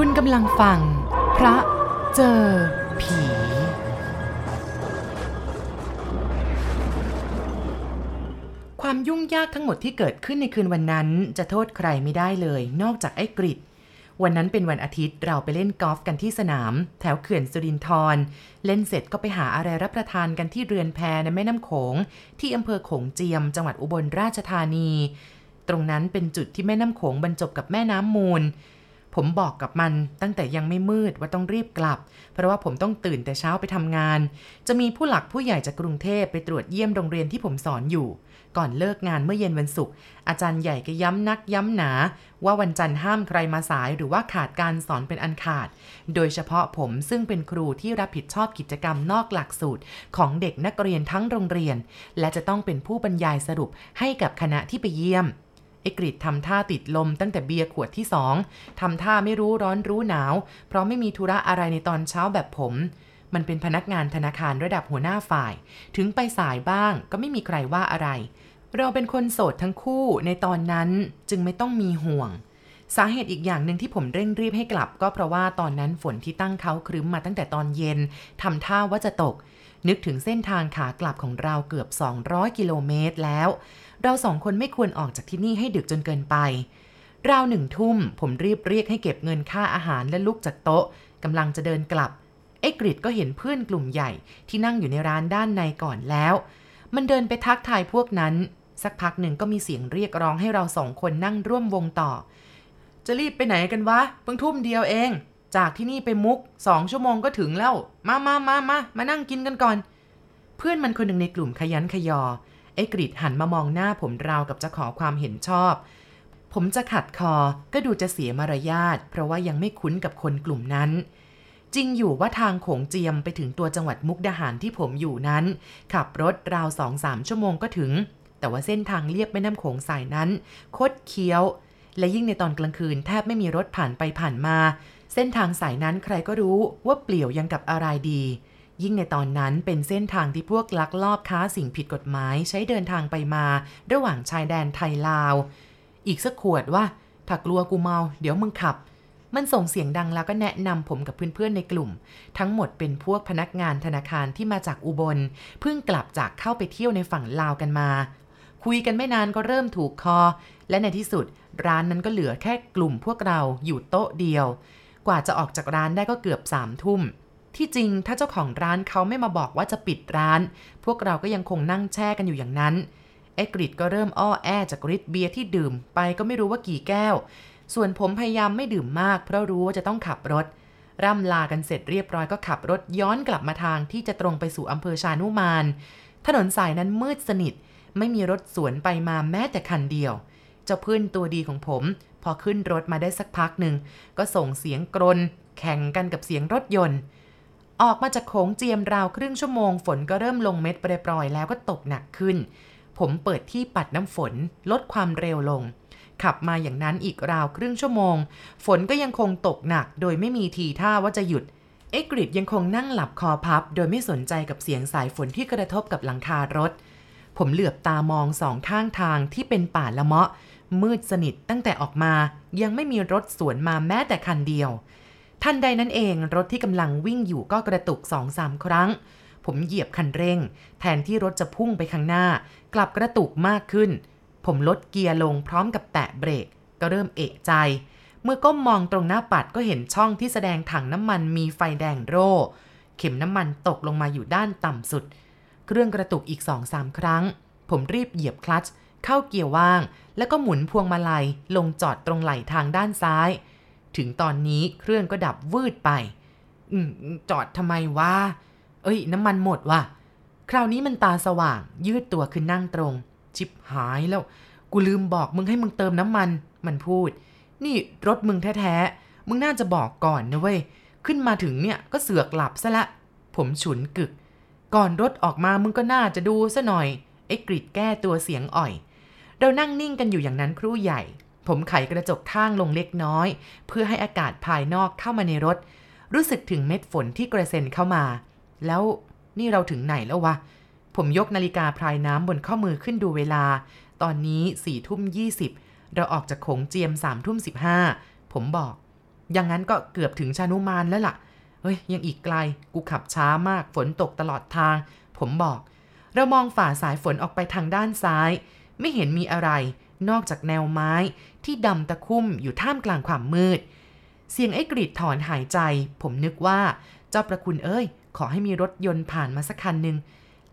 คุณกำลังฟัง พระเจอผี ความยุ่งยากทั้งหมดที่เกิดขึ้นในคืนวันนั้นจะโทษใครไม่ได้เลย นอกจากไอ้กริดวันนั้นเป็นวันอาทิตย์เราไปเล่นกอล์ฟกันที่สนาม แถวเขื่อนสุรินทร์เล่นเสร็จก็ไปหาอะไรรับประทานกันที่เรือนแพในแม่น้ำโขง ที่อำเภอโขงเจียม จังหวัดอุบลราชธานี ตรงนั้นเป็นจุดที่แม่น้ำโขงบรรจบกับแม่น้ำมูล ผมบอกกับมันตั้งแต่ยังไม่มืดว่าต้องรีบกลับ เพราะว่าผมต้องตื่นแต่เช้าไปทำงาน จะมีผู้หลักผู้ใหญ่จากกรุงเทพไปตรวจเยี่ยมโรงเรียนที่ผมสอนอยู่ ก่อนเลิกงานเมื่อเย็นวันศุกร์อาจารย์ใหญ่ก็ย้ำนักย้ำหนา ว่าวันจันทร์ห้ามใครมาสายหรือว่าขาดการสอนเป็นอันขาด โดยเฉพาะผมซึ่งเป็นครูที่รับผิดชอบกิจกรรมนอกหลักสูตร ของเด็กนักเรียนทั้งโรงเรียน และจะต้องเป็นผู้บรรยายสรุปให้กับคณะที่ไปเยี่ยม ไอ้กริดทำท่าติดลมตั้งแต่เบียร์ขวดที่สองทำท่าไม่รู้ร้อนรู้หนาว เพราะไม่มีธุระอะไรในตอนเช้าแบบผม มันเป็นพนักงานธนาคารระดับหัวหน้าฝ่าย ถึงไปสายบ้างก็ไม่มีใครว่าอะไร เราเป็นคนโสดทั้งคู่ในตอนนั้นจึงไม่ต้องมีห่วง สาเหตุอีกอย่างหนึ่งที่ผมเร่งรีบให้กลับ ก็เพราะว่าตอนนั้นฝนที่ตั้งเขาครึ้มมาตั้งแต่ตอนเย็นทำท่าว่าจะตก นึกถึงเส้นทางขากลับของเราเกือบ 200 กิโลเมตรแล้ว เราสองคนไม่ควรออกจากที่นี่ให้ดึกจนเกินไป ราวหนึ่งทุ่ม ผมรีบเรียกให้เก็บเงินค่าอาหารและลุกจากโต๊ะกำลังจะเดินกลับ ไอ้กริดก็เห็นเพื่อนกลุ่มใหญ่ที่นั่งอยู่ในร้านด้านในก่อนแล้ว มันเดินไปทักทายพวกนั้น สักพักหนึ่งก็มีเสียงเรียกร้องให้เราสองคนนั่งร่วมวงต่อ จะรีบไปไหนกันวะเพิ่งทุ่มเดียวเองจากที่นี่ไปมุกสองชั่วโมงก็ถึงแล้ว มามามามามานั่งกินกันก่อน เพื่อนมันคนหนึ่งในกลุ่มขยันขยอ ไอ้กริดหันมามองหน้าผมราวกับจะขอความเห็นชอบ ผมจะขัดคอก็ดูจะเสียมารยาทเพราะว่ายังไม่คุ้นกับคนกลุ่มนั้น จริงอยู่ว่าทางโขงเจียมไปถึงตัวจังหวัดมุกดาหารที่ผมอยู่นั้น ขับรถราวสองสามชั่วโมงก็ถึง แต่ว่าเส้นทางเลียบแม่น้ำโขงสายนั้น คดเคี้ยว และยิ่งในตอนกลางคืนแทบไม่มีรถผ่านไปผ่านมา เส้นทางสายนั้นใครก็รู้ว่าเปลี่ยวยังกับอะไรดี ยิ่งในตอนนั้นเป็นเส้นทางที่พวกลักลอบค้าสิ่งผิดกฎหมายใช้เดินทางไปมา ระหว่างชายแดนไทยลาว อีกสักขวดว่าถ้ากลัวกูเมา เดี๋ยวมึงขับ มันส่งเสียงดังแล้วก็แนะนำผมกับเพื่อนๆในกลุ่ม ทั้งหมดเป็นพวกพนักงานธนาคารที่มาจากอุบล เพิ่งกลับจากเข้าไปเที่ยวในฝั่งลาวกันมา คุยกันไม่นานก็เริ่มถูกคอ และในที่สุด ร้านนั้นก็เหลือแค่กลุ่มพวกเราอยู่โต๊ะเดียว กว่าจะออกจากร้านได้ก็เกือบสามทุ่ม ที่จริงถ้าเจ้าของร้านเขาไม่มาบอกว่าจะปิดร้าน พวกเราก็ยังคงนั่งแช่กันอยู่อย่างนั้นไอ้กริดก็เริ่มอ้อแอจากฤทธิ์เบียร์ที่ดื่มไปก็ไม่รู้ว่ากี่แก้ว ส่วนผมพยายามไม่ดื่มมาก เพราะรู้ว่าจะต้องขับรถ ร่ำลากันเสร็จเรียบร้อยก็ขับรถย้อนกลับมาทางที่จะตรงไปสู่อำเภอชานุมาน ถนนสายนั้นมืดสนิท ไม่มีรถสวนไปมาแม้แต่คันเดียว เจ้าเพื่อนตัวดีของผม พอขึ้นรถมาได้สักพักหนึ่งก็ส่งเสียงกรน แข่งกันกับเสียงรถยนต์ ออกมาจากโขงเจียมราวครึ่งชั่วโมงฝนก็เริ่มลงเม็ดปรอยๆแล้วก็ตกหนักขึ้น ผมเปิดที่ปัดน้ำฝน ลดความเร็วลง ขับมาอย่างนั้นอีกราวครึ่งชั่วโมง ฝนก็ยังคงตกหนัก โดยไม่มีทีท่าว่าจะหยุดเอ็กริดยังคงนั่งหลับคอพับ โดยไม่สนใจกับเสียงสายฝนที่กระทบกับหลังคารถ ผมเหลือบตามองสองข้างทางที่เป็นป่าละเมาะ มืดสนิทตั้งแต่ออกมา ยังไม่มีรถสวนมาแม้แต่คันเดียว ทันใดนั้นเองรถที่กำลังวิ่งอยู่ก็กระตุกสองสามครั้ง ผมเหยียบคันเร่ง แทนที่รถจะพุ่งไปข้างหน้า กลับกระตุกมากขึ้น ผมลดเกียร์ลงพร้อมกับแตะเบรก ก็เริ่มเอะใจ เมื่อก้มมองตรงหน้าปัดก็เห็นช่องที่แสดงถังน้ำมันมีไฟแดงโร่ เข็มน้ำมันตกลงมาอยู่ด้านต่ำสุด เครื่องกระตุกอีกสองสามครั้ง ผมรีบเหยียบคลัตช์เข้าเกียร์ว่าง แล้วก็หมุนพวงมาลัยลงจอดตรงไหล่ทางด้านซ้าย ถึงตอนนี้เครื่องก็ดับวืดไป อืมจอดทำไมวะ เอ้ย น้ำมันหมดว่ะ คราวนี้มันตาสว่าง ยืดตัวขึ้นนั่งตรง ชิบหายแล้ว กูลืมบอกมึงให้มึงเติมน้ำมัน มันพูด นี่รถมึงแท้ๆ มึงน่าจะบอกก่อนนะเว้ย ขึ้นมาถึงเนี่ยก็เสือกหลับซะละ ผมฉุนกึก ก่อนรถออกมามึงก็น่าจะดูซะหน่อย ไอ้กริดแก้ตัวเสียงอ่อย เรานั่งนิ่งกันอยู่อย่างนั้นครู่ใหญ่ ผมไขกระจกข้างลงเล็กน้อย เพื่อให้อากาศภายนอกเข้ามาในรถ รู้สึกถึงเม็ดฝนที่กระเซ็นเข้ามา แล้วนี่เราถึงไหนแล้ววะ ผมยกนาฬิกาพรายน้ำบนข้อมือขึ้นดูเวลา ตอนนี้สี่ทุ่มยี่สิบเราออกจากโขงเจียมสามทุ่มสิบห้าผมบอก อย่างนั้นก็เกือบถึงชานุมานแล้วล่ะ เฮ้ย ยังอีกไกล กูขับช้ามาก ฝนตกตลอดทาง ผมบอก เรามองฝ่าสายฝนออกไปทางด้านซ้าย ไม่เห็นมีอะไร นอกจากแนวไม้ที่ดำตะคุ่มอยู่ท่ามกลางความมืด เสียงไอ้กรีดถอนหายใจ ผมนึกว่าเจ้าประคุณเอ้ย ขอให้มีรถยนต์ผ่านมาสักคันหนึ่ง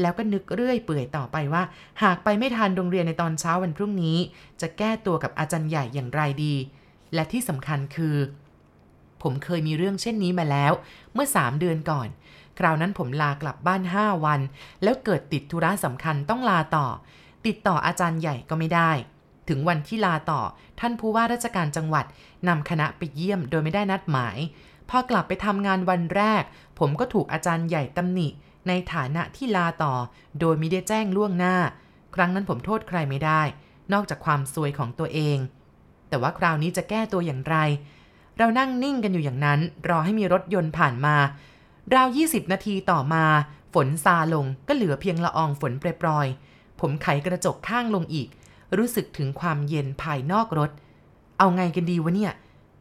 แล้วก็นึกเรื่อยเปื่อยต่อไปว่า หากไปไม่ทันโรงเรียนในตอนเช้าวันพรุ่งนี้ จะแก้ตัวกับอาจารย์ใหญ่อย่างไรดี และที่สำคัญคือ ผมเคยมีเรื่องเช่นนี้มาแล้ว เมื่อสามเดือนก่อน คราวนั้นผมลากลับบ้านห้าวัน แล้วเกิดติดธุระสำคัญต้องลาต่อ ติดต่ออาจารย์ใหญ่ก็ไม่ได้ ถึงวันที่ลาต่อ ท่านผู้ว่าราชการจังหวัดนำคณะไปเยี่ยมโดยไม่ได้นัดหมาย พอกลับไปทำงานวันแรก ผมก็ถูกอาจารย์ใหญ่ตำหนิ ในฐานะที่ลาต่อ โดยไม่ได้แจ้งล่วงหน้า ครั้งนั้นผมโทษใครไม่ได้ นอกจากความซวยของตัวเอง แต่ว่าคราวนี้จะแก้ตัวอย่างไร เรานั่งนิ่งกันอยู่อย่างนั้น รอให้มีรถยนต์ผ่านมาราว 20 นาทีต่อมา ฝนซาลงก็เหลือเพียงละอองฝนเปรยๆผมไขกระจกข้างลงอีก รู้สึกถึงความเย็นภายนอกรถ เอาไงกันดีวะเนี่ย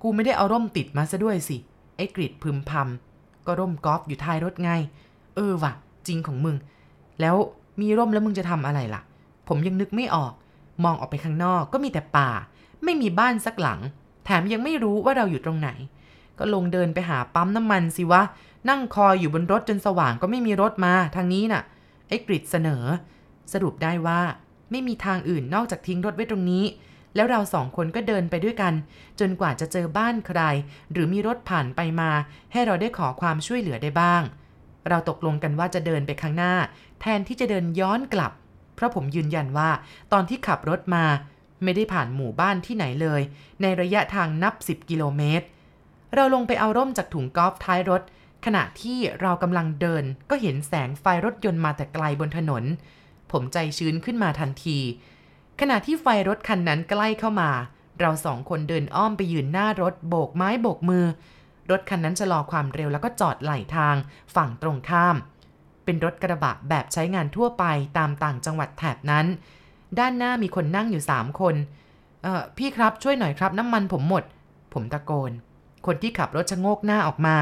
กูไม่ได้เอาร่มติดมาซะด้วยสิ ไอ้กริดพึมพำก็ร่มกอล์ฟอยู่ท้ายรถไง เออว่ะจริงของมึง แล้วมีร่มแล้วมึงจะทำอะไรล่ะ ผมยังนึกไม่ออก มองออกไปข้างนอกก็มีแต่ป่า ไม่มีบ้านสักหลัง แถมยังไม่รู้ว่าเราอยู่ตรงไหน ก็ลงเดินไปหาปั๊มน้ำมันสิวะ นั่งคอยอยู่บนรถจนสว่างก็ไม่มีรถมาทางนี้น่ะ ไอ้กริดเสนอ สรุปได้ว่า ไม่มีทางอื่นนอกจากทิ้งรถไว้ตรงนี้ แล้วเราสองคนก็เดินไปด้วยกัน จนกว่าจะเจอบ้านใคร หรือมีรถผ่านไปมา ให้เราได้ขอความช่วยเหลือได้บ้าง เราตกลงกันว่าจะเดินไปข้างหน้า แทนที่จะเดินย้อนกลับ เพราะผมยืนยันว่าตอนที่ขับรถมา ไม่ได้ผ่านหมู่บ้านที่ไหนเลย ในระยะทางนับ 10 กิโลเมตร เราลงไปเอาร่มจากถุงกอล์ฟท้ายรถขณะที่เรากำลังเดินก็เห็นแสงไฟรถยนต์มาแต่ไกลบนถนน ผมใจชื้นขึ้นมาทันที ขณะที่ไฟรถคันนั้นใกล้เข้ามา เราสองคนเดินอ้อมไปยืนหน้ารถโบกไม้โบกมือ รถคันนั้นชะลอความเร็วแล้วก็จอดไหลทางฝั่งตรงข้าม เป็นรถกระบะแบบใช้งานทั่วไปตามต่างจังหวัดแถบนั้น ด้านหน้ามีคนนั่งอยู่สามคนเออพี่ครับช่วยหน่อยครับน้ำมันผมหมด ผมตะโกน คนที่ขับรถชะโงกหน้าออกมา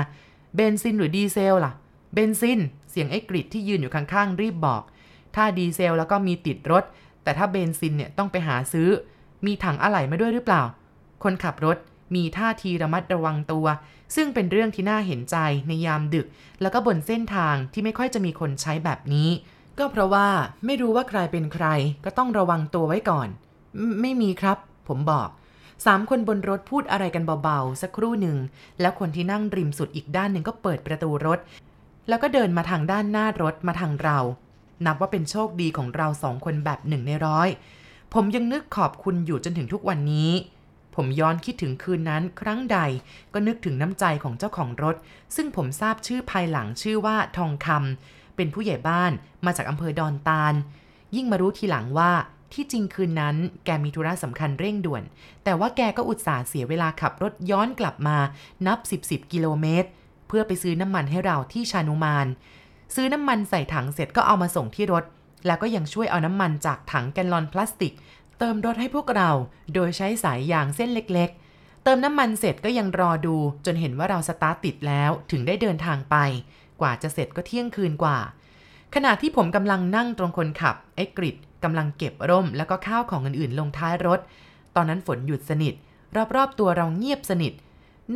เบนซินหรือดีเซลล่ะ เบนซิน เสียงไอ้กริดที่ยืนอยู่ข้างๆ รีบบอก ถ้าดีเซลแล้วก็มีติดรถ แต่ถ้าเบนซินเนี่ยต้องไปหาซื้อ มีถังอะไหล่มาด้วยหรือเปล่า คนขับรถมีท่าทีระมัดระวังตัว ซึ่งเป็นเรื่องที่น่าเห็นใจในยามดึก แล้วก็บนเส้นทางที่ไม่ค่อยจะมีคนใช้แบบนี้ ก็เพราะว่าไม่รู้ว่าใครเป็นใคร ก็ต้องระวังตัวไว้ก่อน ไม่ไม่มีครับ ผมบอกสามคนบนรถพูดอะไรกันเบาๆ สักครู่หนึ่ง แล้วคนที่นั่งริมสุดอีกด้านหนึ่งก็เปิดประตูรถ แล้วก็เดินมาทางด้านหน้ารถมาทางเรา นับว่าเป็นโชคดีของเราสองคนแบบหนึ่งในร้อยผมยังนึกขอบคุณอยู่จนถึงทุกวันนี้ ผมย้อนคิดถึงคืนนั้นครั้งใดก็นึกถึงน้ำใจของเจ้าของรถ ซึ่งผมทราบชื่อภายหลังชื่อว่าทองคำเป็นผู้ใหญ่บ้านมาจากอำเภอดอนตาล ยิ่งมารู้ทีหลังว่าที่จริงคืนนั้นแกมีธุระสำคัญเร่งด่วน แต่ว่าแกก็อุตส่าห์เสียเวลาขับรถย้อนกลับมานับ 10 10 กิโลเมตร เพื่อไปซื้อน้ำมันให้เราที่ชานุมาน ซื้อน้ำมันใส่ถังเสร็จก็เอามาส่งที่รถ แล้วก็ยังช่วยเอาน้ำมันจากถังแกลลอนพลาสติก เติมรถให้พวกเรา โดยใช้สายยางเส้นเล็กๆ เติมน้ำมันเสร็จก็ยังรอดู จนเห็นว่าเราสตาร์ทติดแล้วถึงได้เดินทางไป กว่าจะเสร็จก็เที่ยงคืนกว่า ขณะที่ผมกำลังนั่งตรงคนขับไอ้กริดกำลังเก็บร่ม แล้วก็ข้าวของอื่นๆ ลงท้ายรถ ตอนนั้นฝนหยุดสนิท รอบๆตัวเราเงียบสนิท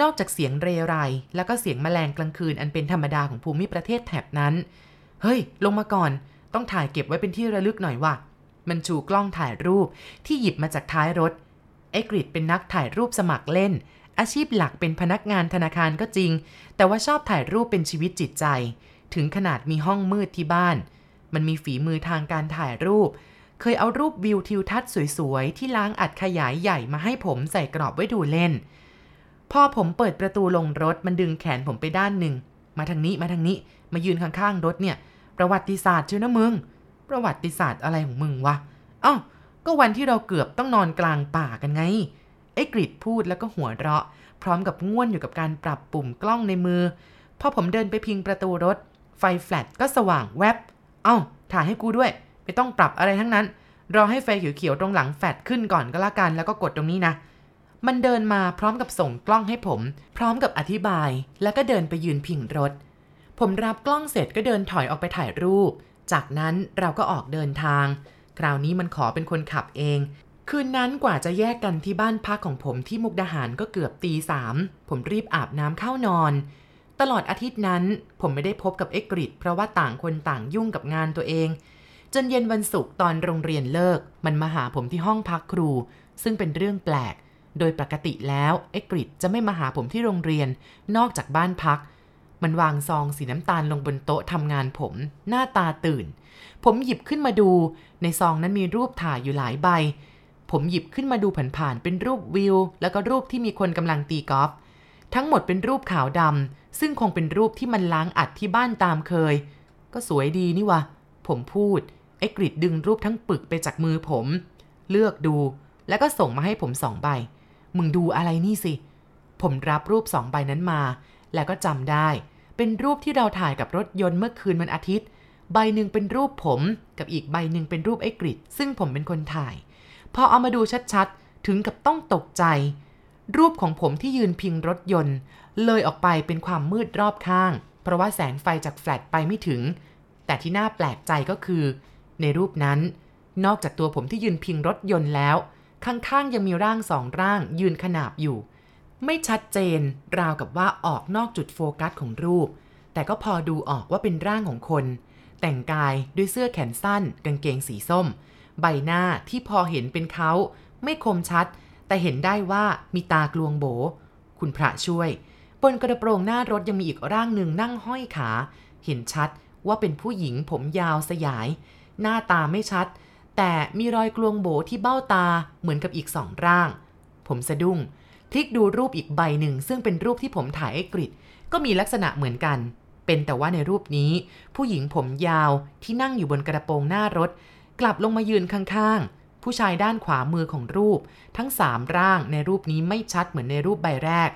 นอกจากเสียงเรไร แล้วก็เสียงแมลงกลางคืนอันเป็นธรรมดาของภูมิประเทศแถบนั้น เฮ้ย ลงมาก่อน ต้องถ่ายเก็บไว้เป็นที่ระลึกหน่อยว่ะ มันชูกล้องถ่ายรูปที่หยิบมาจากท้ายรถ ไอ้กริดเป็นนักถ่ายรูปสมัครเล่น อาชีพหลักเป็นพนักงานธนาคารก็จริง แต่ว่าชอบถ่ายรูปเป็นชีวิตจิตใจ ถึงขนาดมีห้องมืดที่บ้าน มันมีฝีมือทางการถ่ายรูป เคยเอารูปวิวทิวทัศน์สวยๆที่ล้างอัดขยายใหญ่มาให้ผมใส่กรอบไว้ดูเล่น พอผมเปิดประตูลงรถมันดึงแขนผมไปด้านหนึ่ง มาทางนี้มาทางนี้มายืนข้างๆรถเนี่ย ประวัติศาสตร์เชียวนะมึง ประวัติศาสตร์อะไรของมึงวะอ้าวก็วันที่เราเกือบต้องนอนกลางป่ากันไง ไอ้กริดพูดแล้วก็หัวเราะ พร้อมกับง่วนอยู่กับการปรับปุ่มกล้องในมือ พอผมเดินไปพิงประตูรถ ไฟแฟลชก็สว่างแวบเอ้าถ่ายให้กูด้วย ไม่ต้องปรับอะไรทั้งนั้น รอให้ไฟเขียวๆตรงหลังแฟลชขึ้นก่อนก็แล้วกัน แล้วก็กดตรงนี้นะ มันเดินมาพร้อมกับส่งกล้องให้ผม พร้อมกับอธิบาย แล้วก็เดินไปยืนพิงรถ ผมรับกล้องเสร็จก็เดินถอยออกไปถ่ายรูป จากนั้นเราก็ออกเดินทาง คราวนี้มันขอเป็นคนขับเอง คืนนั้นกว่าจะแยกกันที่บ้านพักของผมที่มุกดาหารก็เกือบตีสามผมรีบอาบน้ำเข้านอน ตลอดอาทิตย์นั้น ผมไม่ได้พบกับเอกริดเพราะว่าต่างคนต่างยุ่งกับงานตัวเอง จนเย็นวันศุกร์ตอนโรงเรียนเลิก มันมาหาผมที่ห้องพักครู ซึ่งเป็นเรื่องแปลก โดยปกติแล้วเอ็กริดจะไม่มาหาผมที่โรงเรียนนอกจากบ้านพัก มันวางซองสีน้ำตาลลงบนโต๊ะทำงานผม หน้าตาตื่น ผมหยิบขึ้นมาดู ในซองนั้นมีรูปถ่ายอยู่หลายใบ ผมหยิบขึ้นมาดูผ่านๆเป็นรูปวิว แล้วก็รูปที่มีคนกำลังตีกอล์ฟทั้งหมดเป็นรูปขาวดำซึ่งคงเป็นรูปที่มันล้างอัดที่บ้านตามเคย ก็สวยดีนี่วะผมพูด ไอ้กริดดึงรูปทั้งปึกไปจากมือผม เลือกดู แล้วก็ส่งมาให้ผมสองใบ มึงดูอะไรนี่สิ ผมรับรูปสองใบนั้นมา แล้วก็จำได้ เป็นรูปที่เราถ่ายกับรถยนต์เมื่อคืนวันอาทิตย์ ใบหนึ่งเป็นรูปผมกับอีกใบหนึ่งเป็นรูปไอ้กริดซึ่งผมเป็นคนถ่าย พอเอามาดูชัดๆ ถึงกับต้องตกใจ รูปของผมที่ยืนพิงรถยนต์ เลยออกไปเป็นความมืดรอบข้าง เพราะว่าแสงไฟจากแฟลชไปไม่ถึง แต่ที่น่าแปลกใจก็คือ ในรูปนั้น นอกจากตัวผมที่ยืนพิงรถยนต์แล้ว ข้างๆยังมีร่างสองร่างยืนขนาบอยู่ ไม่ชัดเจนราวกับว่าออกนอกจุดโฟกัสของรูป แต่ก็พอดูออกว่าเป็นร่างของคน แต่งกายด้วยเสื้อแขนสั้น กางเกงสีส้ม ใบหน้าที่พอเห็นเป็นเขา ไม่คมชัด แต่เห็นได้ว่ามีตากลวงโบ คุณพระช่วย บนกระโปรงหน้ารถยังมีอีกร่างหนึ่งนั่งห้อยขา เห็นชัดว่าเป็นผู้หญิงผมยาวสยาย หน้าตาไม่ชัด แต่มีรอยกลวงโบที่เบ้าตาเหมือนกับอีกสองร่าง ผมสะดุ้ง พลิกดูรูปอีกใบหนึ่ง ซึ่งเป็นรูปที่ผมถ่ายไอ้กริดก็มีลักษณะเหมือนกัน เป็นแต่ว่าในรูปนี้ ผู้หญิงผมยาวที่นั่งอยู่บนกระโปรงหน้ารถ กลับลงมายืนข้างๆ ผู้ชายด้านขวามือของรูป ทั้งสามร่างในรูปนี้ไม่ชัดเหมือนในรูปใบแรก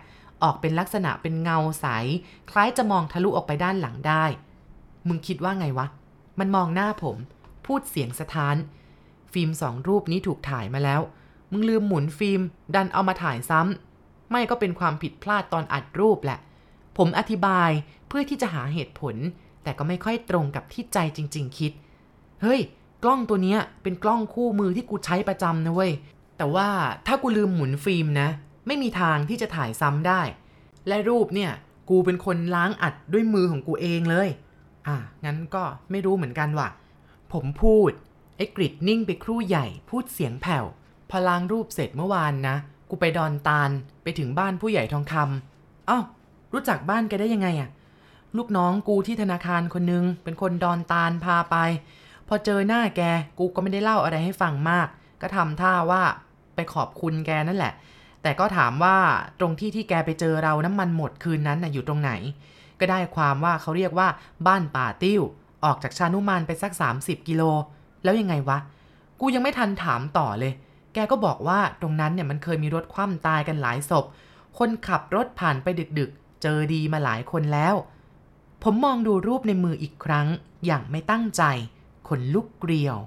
ออกเป็นลักษณะเป็นเงาใส คล้ายจะมองทะลุออกไปด้านหลังได้ มึงคิดว่าไงวะ มันมองหน้าผม พูดเสียงสะท้าน ฟิล์มสองรูปนี้ถูกถ่ายมาแล้ว มึงลืมหมุนฟิล์ม ดันเอามาถ่ายซ้ำ ไม่ก็เป็นความผิดพลาดตอนอัดรูปแหละ ผมอธิบายเพื่อที่จะหาเหตุผล แต่ก็ไม่ค่อยตรงกับที่ใจจริง ๆ คิด เฮ้ย กล้องตัวเนี้ยเป็นกล้องคู่มือที่กูใช้ประจำนะเว้ย แต่ว่าถ้ากูลืมหมุนฟิล์มนะ ไม่มีทางที่จะถ่ายซ้ำได้ และรูปเนี่ยกูเป็นคนล้างอัดด้วยมือของกูเองเลย อะ งั้นก็ไม่รู้เหมือนกันว่ะ ผมพูด อ้กริดนิ่งไปครู่ใหญ่พูดเสียงแผ่ว พอล้างรูปเสร็จเมื่อวานนะ กูไปดอนตาลไปถึงบ้านผู้ใหญ่ทองคำอ้าวรู้จักบ้านแกได้ยังไงอะลูกน้องกูที่ธนาคารคนนึง เป็นคนดอนตาลพาไป พอเจอหน้าแกกูก็ไม่ได้เล่าอะไรให้ฟังมาก ก็ทำท่าว่าไปขอบคุณแกนั่นแหละ แต่ก็ถามว่าตรงที่ที่แกไปเจอเราน้ำมันหมดคืนนั้นน่ะอยู่ตรงไหน ก็ได้ความว่าเขาเรียกว่าบ้านป่าติ้ว ออกจากชานุมานไปสัก 30 กิโล แล้วยังไงวะ กูยังไม่ทันถามต่อเลย แกก็บอกว่าตรงนั้นเนี่ยมันเคยมีรถคว่ำตายกันหลายศพ คนขับรถผ่านไปดึกๆ เจอดีมาหลายคนแล้ว ผมมองดูรูปในมืออีกครั้งอย่างไม่ตั้งใจ ขนลุกเกลียว